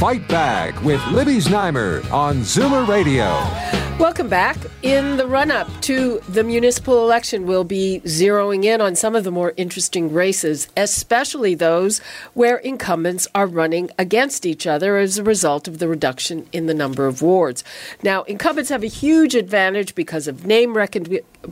Fight Back with Libby Znaimer on Zoomer Radio. Welcome back. In the run up to the municipal election, we'll be zeroing in on some of the more interesting races, especially those where incumbents are running against each other as a result of the reduction in the number of wards. Now, incumbents have a huge advantage because of name,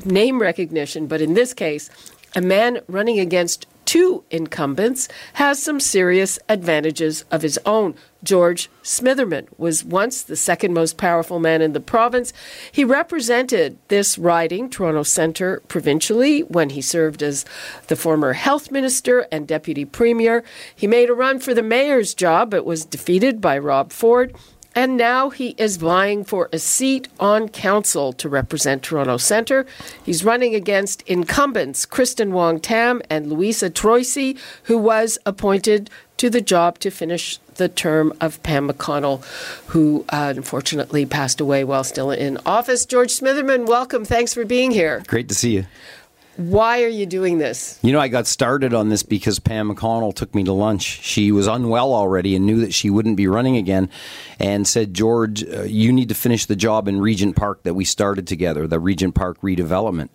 name recognition, but in this case, a man running against two incumbents has some serious advantages of his own. George Smitherman was once the second most powerful man in the province. He represented this riding, Toronto Centre, provincially when he served as the former health minister and deputy premier. He made a run for the mayor's job but was defeated by Rob Ford. And now he is vying for a seat on council to represent Toronto Centre. He's running against incumbents Kristyn Wong Tam and Louisa Troisi, who was appointed to the job to finish the term of Pam McConnell, who uh, unfortunately passed away while still in office. George Smitherman, welcome. Thanks for being here. Great to see you. Why are you doing this? You know, I got started on this because Pam McConnell took me to lunch. She was unwell already and knew that she wouldn't be running again and said, George, uh, you need to finish the job in Regent Park that we started together, the Regent Park redevelopment.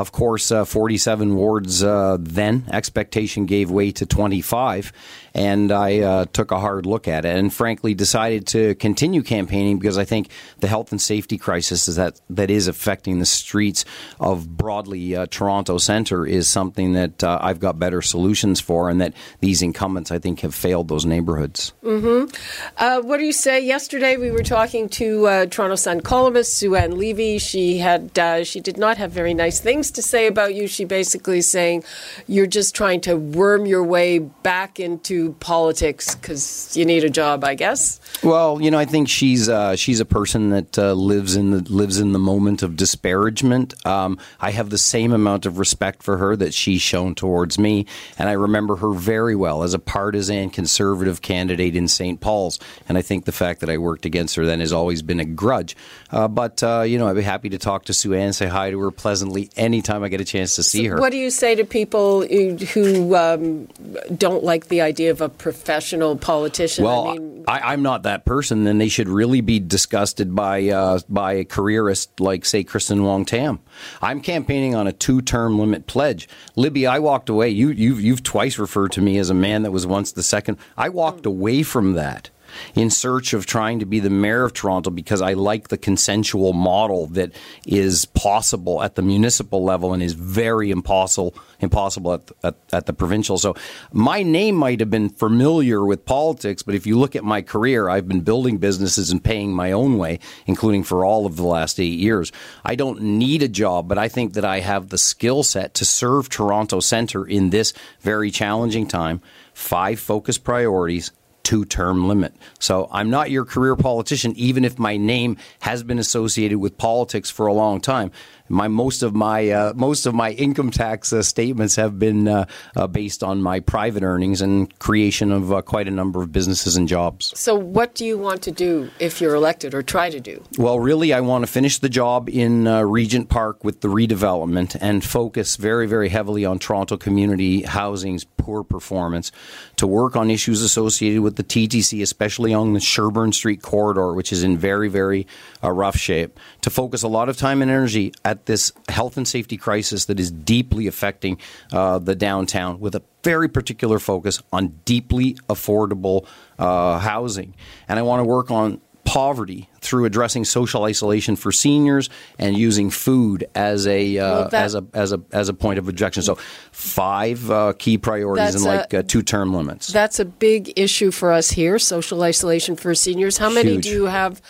Of course, uh, 47 wards uh, then, expectation gave way to 25, and I uh, took a hard look at it and frankly decided to continue campaigning because I think the health and safety crisis is that, that is affecting the streets of broadly Toronto Centre is something that I've got better solutions for, and that these incumbents, I think, have failed those neighborhoods. Mm-hmm. Uh, what do you say? Yesterday, we were talking to uh, Toronto Sun columnist Sue Ann Levy. She had uh, she did not have very nice things to say about you. She basically saying you're just trying to worm your way back into politics because you need a job, I guess. Well, you know, I think she's uh, she's a person that uh, lives in the lives in the moment of disparagement. Um, I have the same amount of respect for her that she's shown towards me, and I remember her very well as a partisan conservative candidate in St. Paul's. And I think the fact that I worked against her then has always been a grudge. Uh, but uh, you know, I'd be happy to talk to Sue Ann, say hi to her pleasantly anytime I get a chance to see her. What do you say to people who, um, don't like the idea of a professional politician? Well, I mean, I, am not that person. Then they should really be disgusted by uh, by a careerist like, say, Kristyn Wong Tam. I'm campaigning on a two-term limit pledge. Libby, I walked away. You you've, you've twice referred to me as a man that was once the second. I walked away from that in search of trying to be the mayor of Toronto because I like the consensual model that is possible at the municipal level and is very impossible impossible at, at, at the provincial. So my name might have been familiar with politics, but if you look at my career, I've been building businesses and paying my own way, including for all of the last eight years. I don't need a job, but I think that I have the skill set to serve Toronto Centre in this very challenging time. Five focus priorities two term limit. So I'm not your career politician, even if my name has been associated with politics for a long time. My most of my uh, most of my income tax uh, statements have been uh, uh based on my private earnings and creation of uh, quite a number of businesses and jobs. so what do you want to do if you're elected, or try to do? Well, really, I want to finish the job in uh, Regent Park with the redevelopment and focus very, very heavily on Toronto community housing's poor performance, to work on issues associated with the TTC, especially on the Sherbourne Street corridor, which is in very, very uh, rough shape, to focus a lot of time and energy at this health and safety crisis that is deeply affecting uh, the downtown with a very particular focus on deeply affordable uh, housing. And I want to work on poverty through addressing social isolation for seniors and using food as a uh, Well, that- as a as a as a point of objection. So five uh, key priorities and like uh, two term limits. That's a big issue for us here: social isolation for seniors. How many Huge. do you have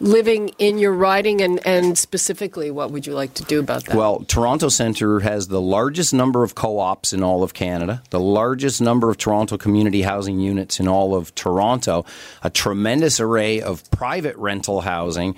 living in your riding, and, and specifically, what would you like to do about that? Well, Toronto Centre has the largest number of co ops in all of Canada, the largest number of Toronto community housing units in all of Toronto, a tremendous array of private rental housing,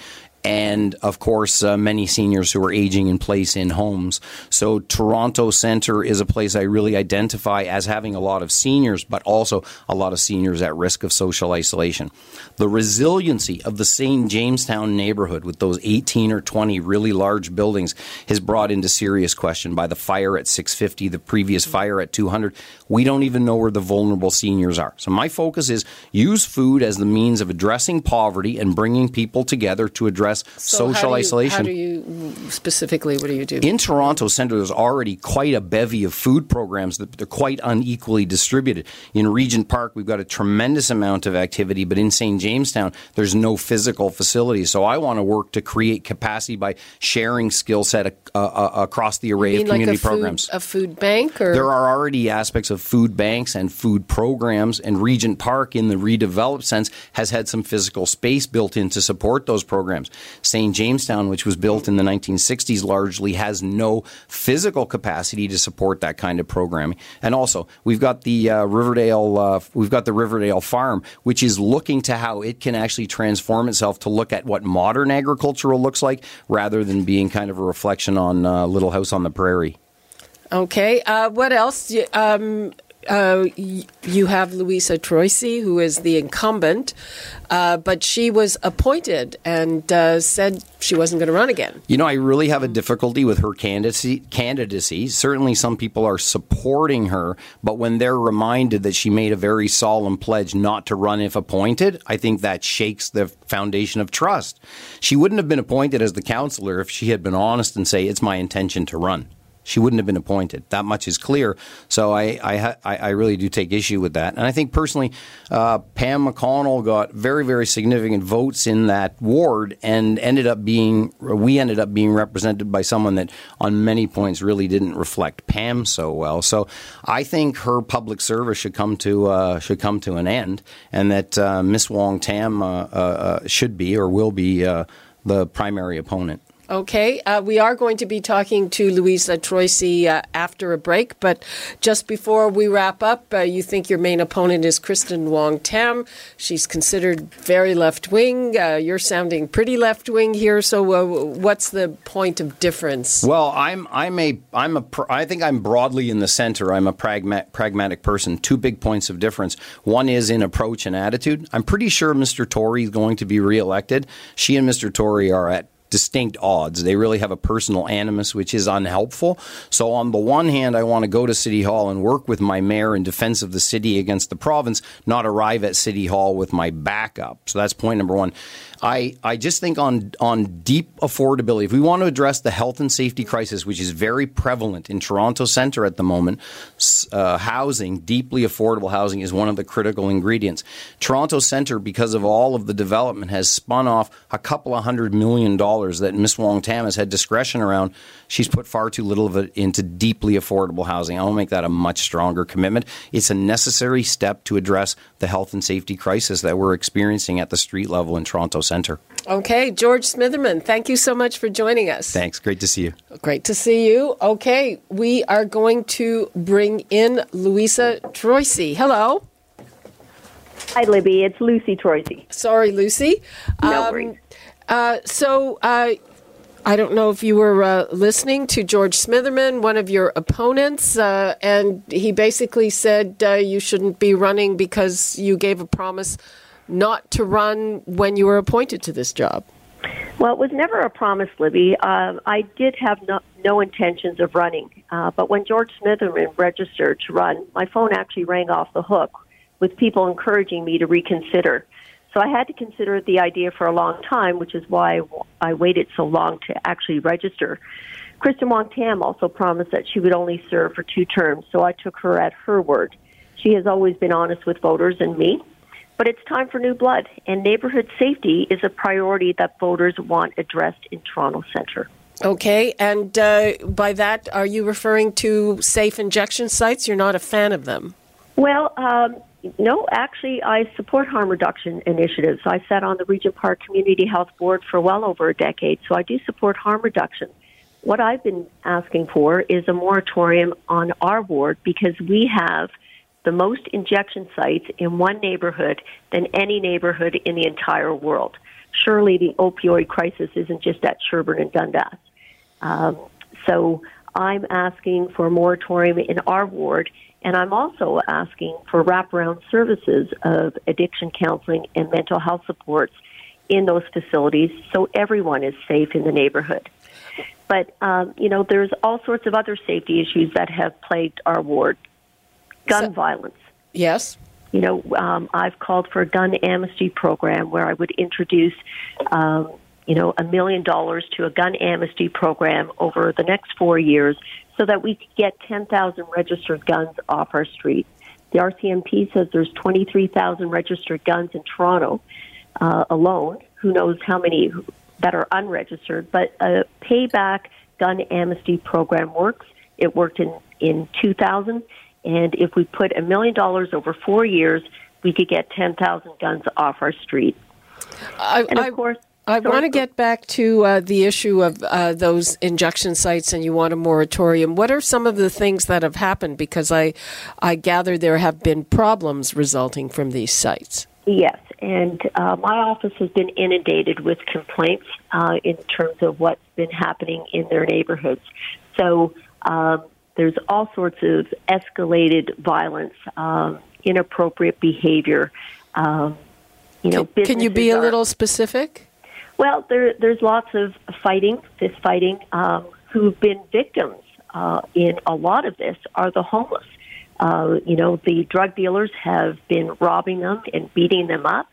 and of course, uh, many seniors who are aging in place in homes. So, Toronto Centre is a place I really identify as having a lot of seniors, but also a lot of seniors at risk of social isolation. The resiliency of the St. Jamestown neighborhood with those 18 or 20 really large buildings is brought into serious question by the fire at 650, the previous fire at 200. We don't even know where the vulnerable seniors are. So, my focus is use food as the means of addressing poverty and bringing people together to address address so social how you, isolation. How do you specifically? What do you do in Toronto Centre? There's already quite a bevy of food programs that they're quite unequally distributed. In Regent Park, we've got a tremendous amount of activity, but in St Jamestown, there's no physical facility. So I want to work to create capacity by sharing skill set uh, uh, across the array of community like a programs. Food, a food bank, or there are already aspects of food banks and food programs, and Regent Park, in the redeveloped sense, has had some physical space built in to support those programs. St. Jamestown, which was built in the 1960s, largely has no physical capacity to support that kind of programming. And also, we've got the uh, Riverdale, uh, we've got the Riverdale Farm, which is looking to how it can actually transform itself to look at what modern agricultural looks like, rather than being kind of a reflection on uh, Little House on the Prairie. Okay. Uh, what else? Um, uh, you have Louisa Troisi, who is the incumbent, uh, but she was appointed and uh, said she wasn't going to run again. You know, I really have a difficulty with her candidacy, candidacy. Certainly, some people are supporting her, but when they're reminded that she made a very solemn pledge not to run if appointed, I think that shakes the foundation of trust. She wouldn't have been appointed as the councillor if she had been honest and say, it's my intention to run she wouldn't have been appointed. That much is clear. So I, I, I really do take issue with that. And I think personally, uh, Pam McConnell got very, very significant votes in that ward and ended up being, we ended up being represented by someone that on many points really didn't reflect Pam so well. So I think her public service should come to, uh, should come to an end and that uh, Miss Wong Tam uh, uh, uh, should be or will be the primary opponent. Okay, uh, we are going to be talking to Louisa Troisi uh, after a break, but just before we wrap up, uh, you think your main opponent is Kristyn Wong Tam. She's considered very left wing. Uh, you're sounding pretty left wing here. So, uh, what's the point of difference? Well, I'm I'm a I'm a I think I'm broadly in the center. I'm a pragma- pragmatic person. Two big points of difference. One is in approach and attitude. I'm pretty sure Mr. Tory is going to be reelected. She and Mr. Tory are at distinct odds. They really have a personal animus, which is unhelpful. So, on the one hand, I want to go to City Hall and work with my mayor in defense of the city against the province, not arrive at City Hall with my backup. So, that's point number one. I, I just think on on deep affordability, if we want to address the health and safety crisis, which is very prevalent in Toronto Centre at the moment, uh, housing, deeply affordable housing, is one of the critical ingredients. Toronto Centre, because of all of the development, has spun off a couple of hundred million dollars that Miss Wong Tam has had discretion around. She's put far too little of it into deeply affordable housing. I will make that a much stronger commitment. It's a necessary step to address the health and safety crisis that we're experiencing at the street level in Toronto Centre. Okay, George Smitherman, thank you so much for joining us. Thanks. Great to see you. Great to see you. Okay, we are going to bring in Louisa Troisi. Hello. Hi, Libby. It's Lucy Troisi. Sorry, Lucy. No um, worries. Uh, so, uh, I don't know if you were uh, listening to George Smitherman, one of your opponents, uh, and he basically said uh, you shouldn't be running because you gave a promise not to run when you were appointed to this job? Well, it was never a promise, Libby. Uh, I did have no, no intentions of running, uh, but when George Smitherman registered to run, my phone actually rang off the hook with people encouraging me to reconsider. So I had to consider the idea for a long time, which is why I waited so long to actually register. Kristyn Wong Tam also promised that she would only serve for two terms, so I took her at her word. She has always been honest with voters and me, but it's time for new blood, and neighborhood safety is a priority that voters want addressed in Toronto Centre. Okay, and uh, by that, are you referring to safe injection sites? You're not a fan of them? Well, um, no, actually, I support harm reduction initiatives. I sat on the Regent Park Community Health Board for well over a decade, so I do support harm reduction. What I've been asking for is a moratorium on our ward because we have the most injection sites in one neighborhood than any neighborhood in the entire world. Surely the opioid crisis isn't just at Sherbourne and Dundas. Um, so I'm asking for a moratorium in our ward, and I'm also asking for wraparound services of addiction counseling and mental health supports in those facilities so everyone is safe in the neighborhood. But, um, you know, there's all sorts of other safety issues that have plagued our ward. Gun so, violence. Yes. You know, um, I've called for a gun amnesty program where I would introduce, um, you know, a million dollars to a gun amnesty program over the next four years so that we could get 10,000 registered guns off our streets. The RCMP says there's 23,000 registered guns in Toronto uh, alone. Who knows how many that are unregistered? But a payback gun amnesty program works. It worked in, in 2000 and if we put a million dollars over four years, we could get 10,000 guns off our street. I, and of I, course, I want to get back to uh, the issue of uh, those injection sites, and you want a moratorium. What are some of the things that have happened? Because I, I gather there have been problems resulting from these sites. Yes, and uh, my office has been inundated with complaints uh, in terms of what's been happening in their neighborhoods. So um, there's all sorts of escalated violence, um, inappropriate behavior. Um, you know, can, can you be a little specific? Well, there, there's lots of fighting, fist fighting. Um, who've been victims uh, in a lot of this are the homeless. Uh, you know, the drug dealers have been robbing them and beating them up.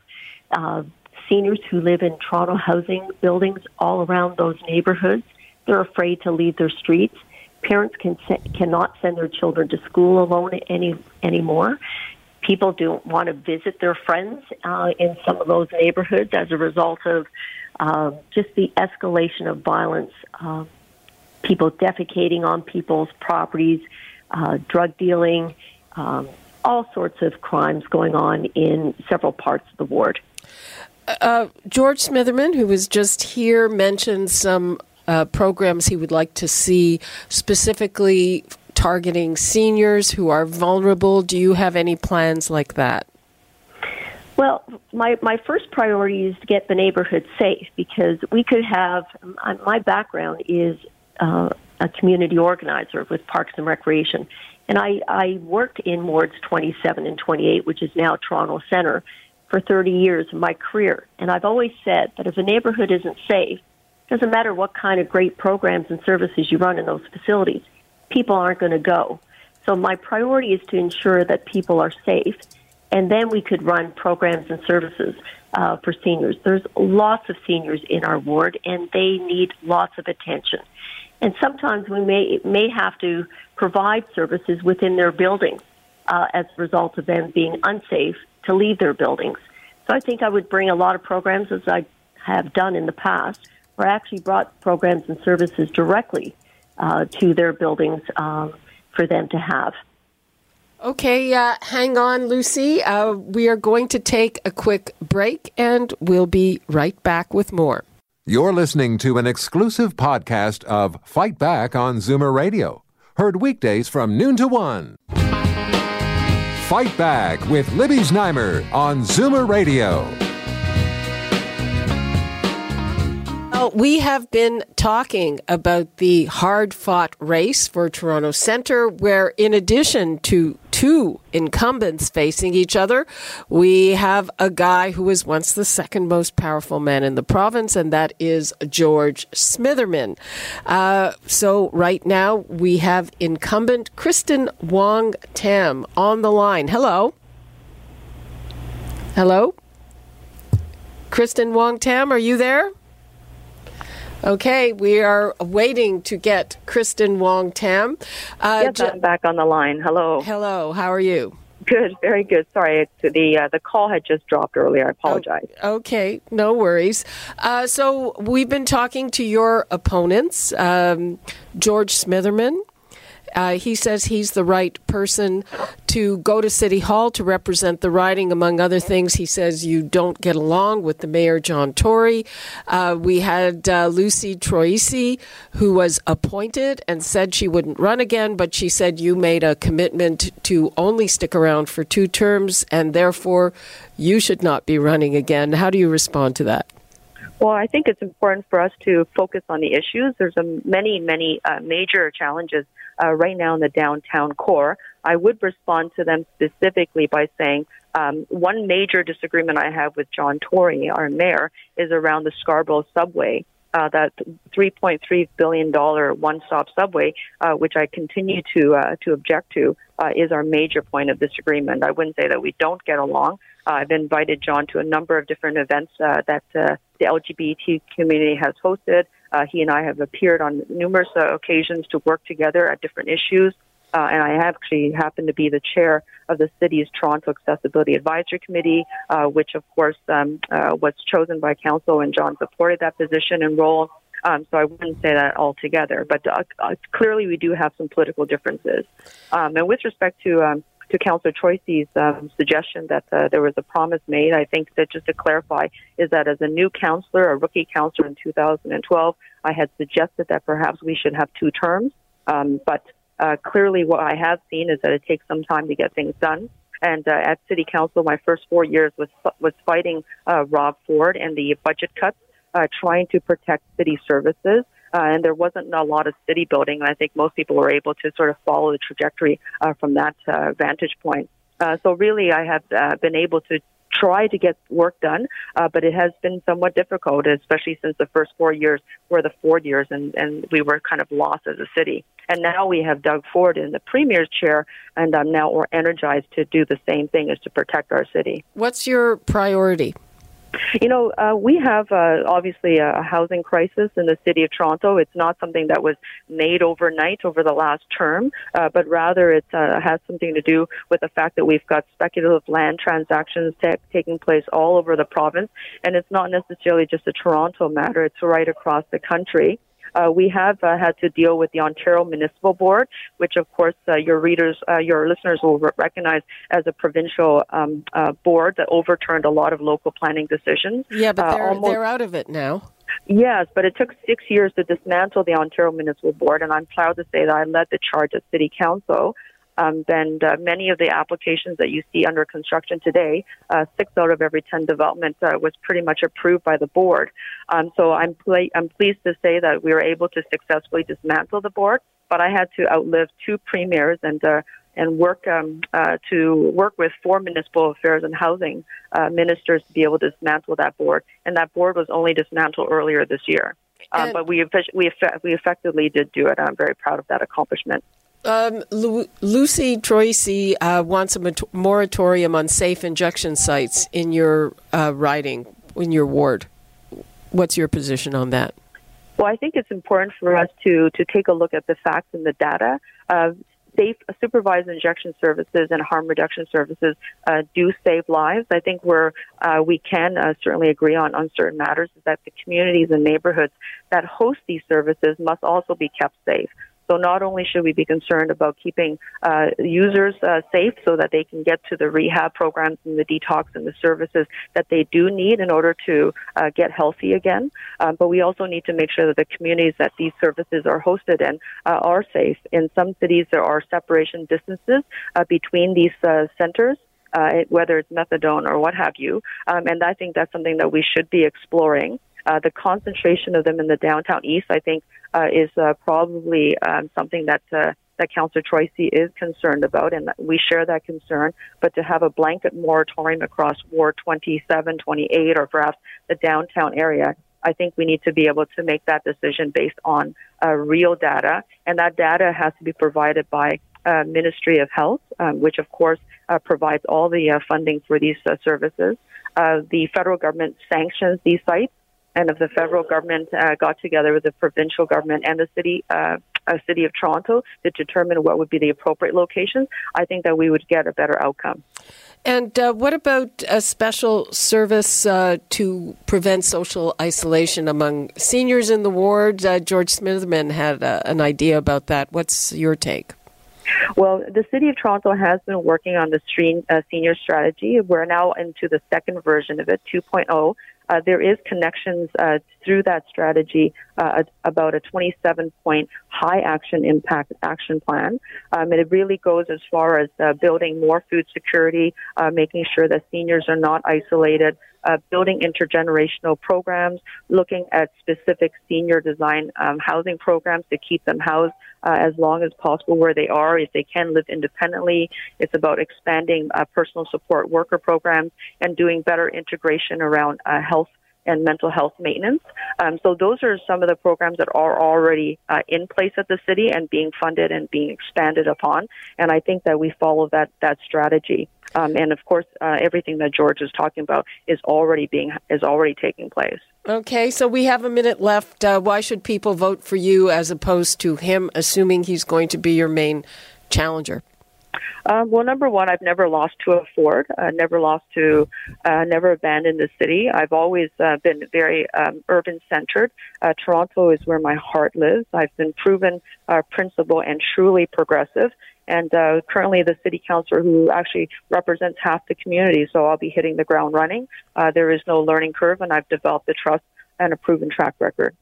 Uh, seniors who live in Toronto housing buildings all around those neighborhoods, they're afraid to leave their streets. Parents can se- cannot send their children to school alone any anymore. People don't want to visit their friends uh, in some of those neighborhoods as a result of uh, just the escalation of violence. Uh, people defecating on people's properties, uh, drug dealing, um, all sorts of crimes going on in several parts of the ward. Uh, George Smitherman, who was just here, mentioned some uh, programs he would like to see specifically targeting seniors who are vulnerable. Do you have any plans like that? Well, my, my first priority is to get the neighborhood safe because we could have, my background is uh, a community organizer with Parks and Recreation. And I, I worked in wards 27 and 28, which is now Toronto Centre, for 30 years of my career. And I've always said that if a neighborhood isn't safe, doesn't matter what kind of great programs and services you run in those facilities, people aren't going to go. So my priority is to ensure that people are safe, and then we could run programs and services uh, for seniors. There's lots of seniors in our ward, and they need lots of attention. And sometimes we may may have to provide services within their buildings uh, as a result of them being unsafe to leave their buildings. So I think I would bring a lot of programs as I have done in the past or actually brought programs and services directly uh, to their buildings um, for them to have. Okay, uh, hang on, Lucy. Uh, we are going to take a quick break and we'll be right back with more. You're listening to an exclusive podcast of Fight Back on Zoomer Radio, heard weekdays from noon to one. Fight Back with Libby Znaimer on Zoomer Radio. Well, we have been talking about the hard fought race for Toronto Centre, where in addition to two incumbents facing each other, we have a guy who was once the second most powerful man in the province, and that is George Smitherman. Uh, so, right now, we have incumbent Kristyn Wong Tam on the line. Hello. Hello? Kristyn Wong Tam, are you there? Okay, we are waiting to get Kristyn Wong Tam. Uh, yes, I'm back on the line. Hello. Hello. How are you? Good, very good. Sorry, the uh, the call had just dropped earlier. I apologize. Oh, okay, no worries. Uh, so we've been talking to your opponents, um, George Smitherman Uh, he says he's the right person to go to City Hall to represent the riding, among other things. He says you don't get along with the mayor, John Tory. Uh, we had uh, Lucy Troisi, who was appointed and said she wouldn't run again, but she said you made a commitment to only stick around for two terms, and therefore you should not be running again. How do you respond to that? Well, I think it's important for us to focus on the issues. There's a many, many uh, major challenges uh, right now in the downtown core. I would respond to them specifically by saying um, one major disagreement I have with John Tory, our mayor, is around the Scarborough subway. Uh, that 3.3 billion dollar one-stop subway, uh, which I continue to uh, to object to, uh, is our major point of disagreement. I wouldn't say that we don't get along. Uh, I've invited John to a number of different events uh, that the LGBT community has hosted. he and I have appeared on numerous occasions to work together at different issues. Uh, and I actually happen to be the chair of the city's Toronto Accessibility Advisory Committee, uh, which of course um, uh, was chosen by council, and John supported that position and role. Um, so I wouldn't say that altogether, but uh, uh, clearly we do have some political differences. Um, and with respect to um, to Councillor Troisi's um, suggestion that uh, there was a promise made, I think that just to clarify is that as a new councillor, a rookie councillor in 2012, I had suggested that perhaps we should have two terms. Um, but uh, clearly, what I have seen is that it takes some time to get things done. And uh, at City Council, my first four years was was fighting uh, Rob Ford and the budget cuts, uh, trying to protect city services. Uh, and there wasn't a lot of city building. And I think most people were able to sort of follow the trajectory uh, from that uh, vantage point. Uh, so really, I have uh, been able to try to get work done, uh, but it has been somewhat difficult, especially since the first four years were the Ford years, and, and we were kind of lost as a city. And now we have Doug Ford in the Premier's chair, and I'm now more energized to do the same thing as to protect our city. What's your priority? You know, uh, we have uh, obviously a housing crisis in the city of Toronto. It's not something that was made overnight over the last term, uh, but rather it uh, has something to do with the fact that we've got speculative land transactions t- taking place all over the province, and it's not necessarily just a Toronto matter. It's right across the country. Uh, we have uh, had to deal with the Ontario Municipal Board, which of course uh, your readers, uh, your listeners will re- recognize as a provincial um, uh, board that overturned a lot of local planning decisions. Yeah, but uh, they're, almost, they're out of it now. Yes, but it took six years to dismantle the Ontario Municipal Board, and I'm proud to say that I led the charge at City Council um, then uh, many of the applications that you see under construction today, uh, six out of every 10 development uh, was pretty much approved by the board. Um, so I'm, pl- I'm pleased to say that we were able to successfully dismantle the board, but I had to outlive two premiers and uh, and work um, uh, to work with four municipal affairs and housing uh, ministers to be able to dismantle that board. And that board was only dismantled earlier this year. Um, but we, we, we effectively did do it. I'm very proud of that accomplishment. Um, Lu- Lucy Troisi uh, wants a mat- moratorium on safe injection sites in your uh, riding, in your ward. What's your position on that? Well, I think it's important for us to, to take a look at the facts and the data. Uh, safe supervised injection services and harm reduction services uh, do save lives. I think we're, uh, we can uh, certainly agree on, on certain matters is that the communities and neighborhoods that host these services must also be kept safe. So not only should we be concerned about keeping uh, users uh, safe so that they can get to the rehab programs and the detox and the services that they do need in order to uh, get healthy again, uh, but we also need to make sure that the communities that these services are hosted in uh, are safe. In some cities, there are separation distances uh, between these centers. whether it's methadone or what have you, um, and I think that's something that we should be exploring. Uh, the concentration of them in the downtown east, I think, uh, is uh, probably um, something that uh, that Councillor Troisi is concerned about, and we share that concern. But to have a blanket moratorium across Ward 27, 28, or perhaps the downtown area, I think we need to be able to make that decision based on uh, real data, and that data has to be provided by uh, Ministry of Health, um, which of course uh, provides all the uh, funding for these uh, services. The federal government sanctions these sites, and if the federal government uh, got together with the provincial government and the city, uh, uh, city of Toronto to determine what would be the appropriate locations, I think that we would get a better outcome. And uh, what about a special service uh, to prevent social isolation among seniors in the ward? Uh, George Smitherman had uh, an idea about that. What's your take? Well, the City of Toronto has been working on the stream, uh, senior strategy. We're now into the second version of it, 2.0. Uh, there is connections uh, through that strategy uh, about a 27 point high action impact action plan. Um, and it really goes as far as uh, building more food security, uh, making sure that seniors are not isolated, uh, building intergenerational programs, looking at specific senior design um, housing programs to keep them housed uh, as long as possible where they are, if they can live independently. It's about expanding uh, personal support worker programs and doing better integration around uh, health and mental health maintenance. Um, so those are some of the programs that are already uh, in place at the city and being funded and being expanded upon. And I think that we follow that that strategy. Um, and of course, uh, everything that George is talking about is already being is already taking place. Okay, so we have a minute left. Uh, why should people vote for you as opposed to him, assuming he's going to be your main challenger? Um, well, number one, I've never lost to a Ford. Uh, never lost to, uh, never abandoned the city. I've always uh, been very um, urban centered. Uh, Toronto is where my heart lives. I've been proven uh, principled and truly progressive. And uh, currently, the city councilor who actually represents half the community. So I'll be hitting the ground running. Uh, there is no learning curve, and I've developed the trust and a proven track record.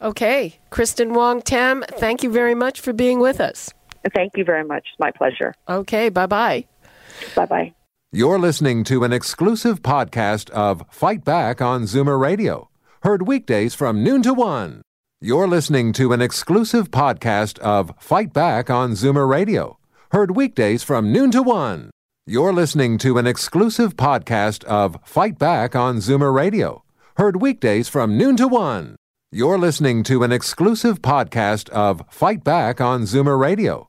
Okay, Kristyn Wong Tam, thank you very much for being with us. Thank you very much. It's my pleasure. Okay, bye bye. Bye bye. You're listening to an exclusive podcast of Fight Back on Zoomer Radio, heard weekdays from noon to one. You're listening to an exclusive podcast of Fight Back on Zoomer Radio, heard weekdays from noon to one. You're listening to an exclusive podcast of Fight Back on Zoomer Radio, heard weekdays from noon to one. You're listening to an exclusive podcast of Fight Back on Zoomer Radio